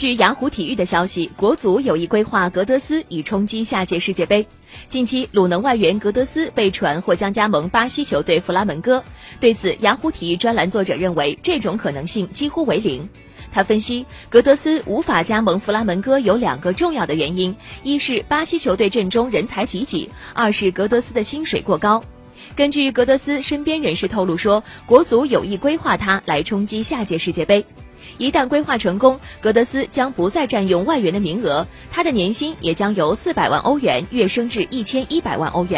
据雅虎体育的消息，国足有意规划格德斯以冲击下届世界杯。近期，鲁能外援格德斯被传或将加盟巴西球队弗拉门戈。对此，雅虎体育专栏作者认为，这种可能性几乎为零。他分析，格德斯无法加盟弗拉门戈有两个重要的原因：一是巴西球队阵中人才济济；二是格德斯的薪水过高。根据格德斯身边人士透露说，国足有意规划他来冲击下届世界杯。一旦规划成功，格德斯将不再占用外援的名额，他的年薪也将由四百万欧元跃升至一千一百万欧元。